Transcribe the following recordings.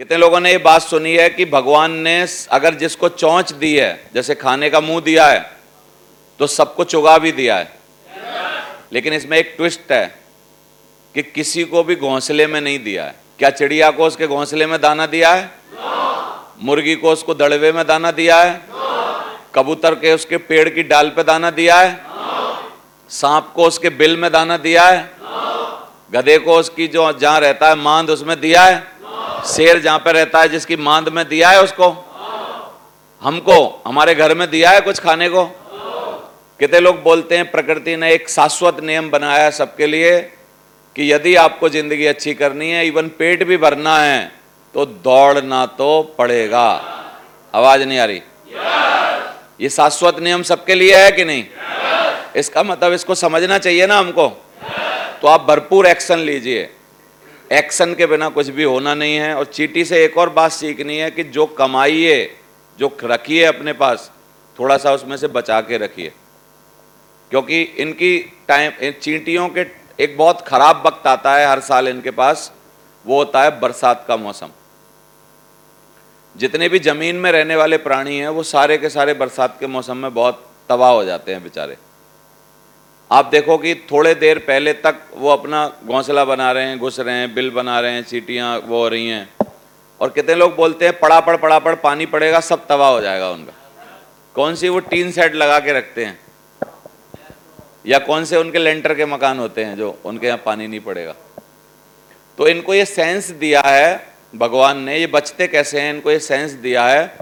कितने लोगों ने ये बात सुनी है कि भगवान ने अगर जिसको चौंच दी है, जैसे खाने का मुँह दिया है तो सबको चुगा भी दिया है। लेकिन इसमें एक ट्विस्ट है कि किसी को भी घोंसले में नहीं दिया है। क्या चिड़िया को उसके घोंसले में दाना दिया है? मुर्गी को उसको दड़वे में दाना दिया है? कबूतर के उसके पेड़ की डाल पे दाना दिया है? सांप को उसके बिल में दाना दिया है? गधे को उसकी जो जहाँ रहता है, मांद उसमें दिया है? शेर जहाँ पर रहता है, जिसकी मांद में दिया है उसको? हमको, हमारे घर में दिया है कुछ खाने को? कितने लोग बोलते हैं, प्रकृति ने एक शाश्वत नियम बनाया है सबके लिए, कि यदि आपको ज़िंदगी अच्छी करनी है, इवन पेट भी भरना है तो दौड़ना तो पड़ेगा। आवाज़ नहीं आ रही? ये शाश्वत नियम सबके लिए है कि नहीं? इसका मतलब इसको समझना चाहिए ना हमको? तो आप भरपूर एक्शन लीजिए। एक्शन के बिना कुछ भी होना नहीं है और चीटी से एक और बात सीखनी है कि जो कमाइए, जो रखिए अपने पास थोड़ा सा उसमें से बचा के रखिए। क्योंकि इनकी टाइम चींटियों के एक बहुत खराब वक्त आता है हर साल इनके पास, वो होता है बरसात का मौसम। जितने भी ज़मीन में रहने वाले प्राणी हैं, वो सारे के सारे बरसात के मौसम में बहुत तबाह हो जाते हैं बेचारे। आप देखो कि थोड़े देर पहले तक वो अपना घोंसला बना रहे हैं, घुस रहे हैं, बिल बना रहे हैं, सीटियाँ वो हो रही हैं। और कितने लोग बोलते हैं पड़ा पड़ पड़ा पड़ पानी पड़ेगा, सब तबाह हो जाएगा उनका। कौन सी वो टीन सेट लगा के रखते हैं? या कौन से उनके लेंटर के मकान होते हैं जो उनके यहाँ पानी नहीं पड़ेगा? तो इनको ये सेंस दिया है भगवान ने, ये बचते कैसे हैं? इनको ये सेंस दिया है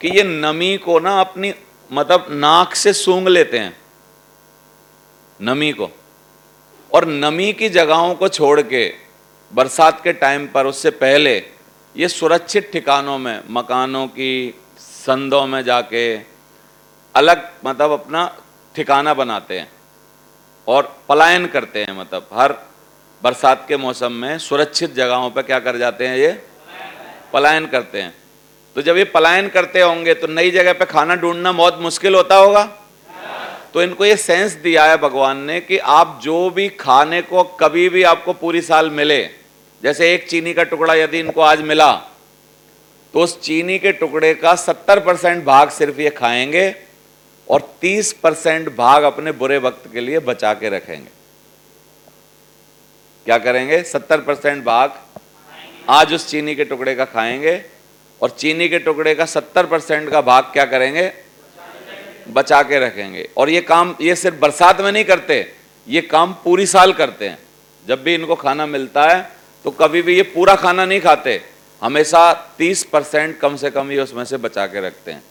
कि ये नमी को ना अपनी मतलब नाक से सूंघ लेते हैं। नमी को। और नमी की जगहों को छोड़ के बरसात के टाइम पर, उससे पहले ये सुरक्षित ठिकानों में, मकानों की संदों में जाके अलग मतलब अपना ठिकाना बनाते हैं और पलायन करते हैं मतलब हर बरसात के मौसम में सुरक्षित जगहों पर क्या कर जाते हैं ये? पलायन करते हैं। तो जब ये पलायन करते होंगे तो नई जगह पे खाना ढूंढना बहुत मुश्किल होता होगा। तो इनको ये सेंस दिया है भगवान ने कि आप जो भी खाने को कभी भी आपको पूरी साल मिले, जैसे एक चीनी का टुकड़ा यदि इनको आज मिला तो उस चीनी के टुकड़े का सत्तर परसेंट भाग सिर्फ़ ये खाएँगे और तीस परसेंट भाग अपने बुरे वक्त के लिए बचा के रखेंगे। क्या करेंगे? सत्तर परसेंट भाग आज उस चीनी के टुकड़े का खाएँगे और चीनी के टुकड़े का सत्तर परसेंट का भाग क्या करेंगे? बचा के रखेंगे। और ये काम, ये सिर्फ़ बरसात में नहीं करते, ये काम पूरी साल करते हैं। जब भी इनको खाना मिलता है तो कभी भी ये पूरा खाना नहीं खाते। हमेशा 30 परसेंट कम से कम ये उसमें से बचा के रखते हैं।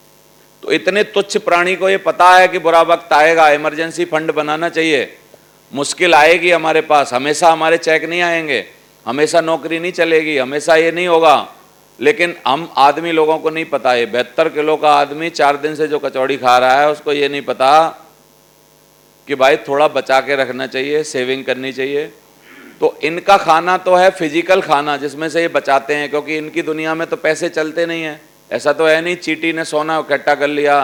तो इतने तुच्छ प्राणी को ये पता है कि बुरा वक्त आएगा, इमरजेंसी फंड बनाना चाहिए। मुश्किल आएगी हमारे पास, हमेशा हमारे चेक नहीं आएँगे, हमेशा नौकरी नहीं चलेगी, हमेशा ये नहीं होगा। लेकिन हम आदमी लोगों को नहीं पता है बहत्तर किलो का आदमी चार दिन से जो कचौड़ी खा रहा है, उसको ये नहीं पता कि भाई थोड़ा बचा के रखना चाहिए सेविंग करनी चाहिए। तो इनका खाना तो है फ़िज़िकल खाना, जिसमें से ये बचाते हैं, क्योंकि इनकी दुनिया में तो पैसे चलते नहीं हैं। ऐसा तो है नहीं, चीटी ने सोना इकट्ठा कर लिया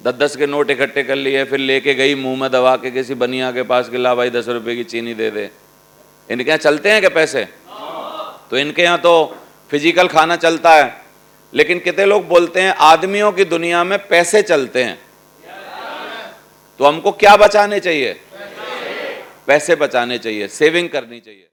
दस दस के नोट इकट्ठे कर लिए, फिर लेके गई मुँह में दबा के किसी बनिया के पास कि ला भाई दस रुपए की चीनी दे दे। इनके यहाँ चलते हैं क्या पैसे? तो इनके यहाँ तो फ़िज़िकल खाना चलता है। लेकिन कितने लोग बोलते हैं, आदमियों की दुनिया में पैसे चलते हैं। तो हमको क्या बचाने चाहिए? पैसे। बचाने चाहिए सेविंग करनी चाहिए।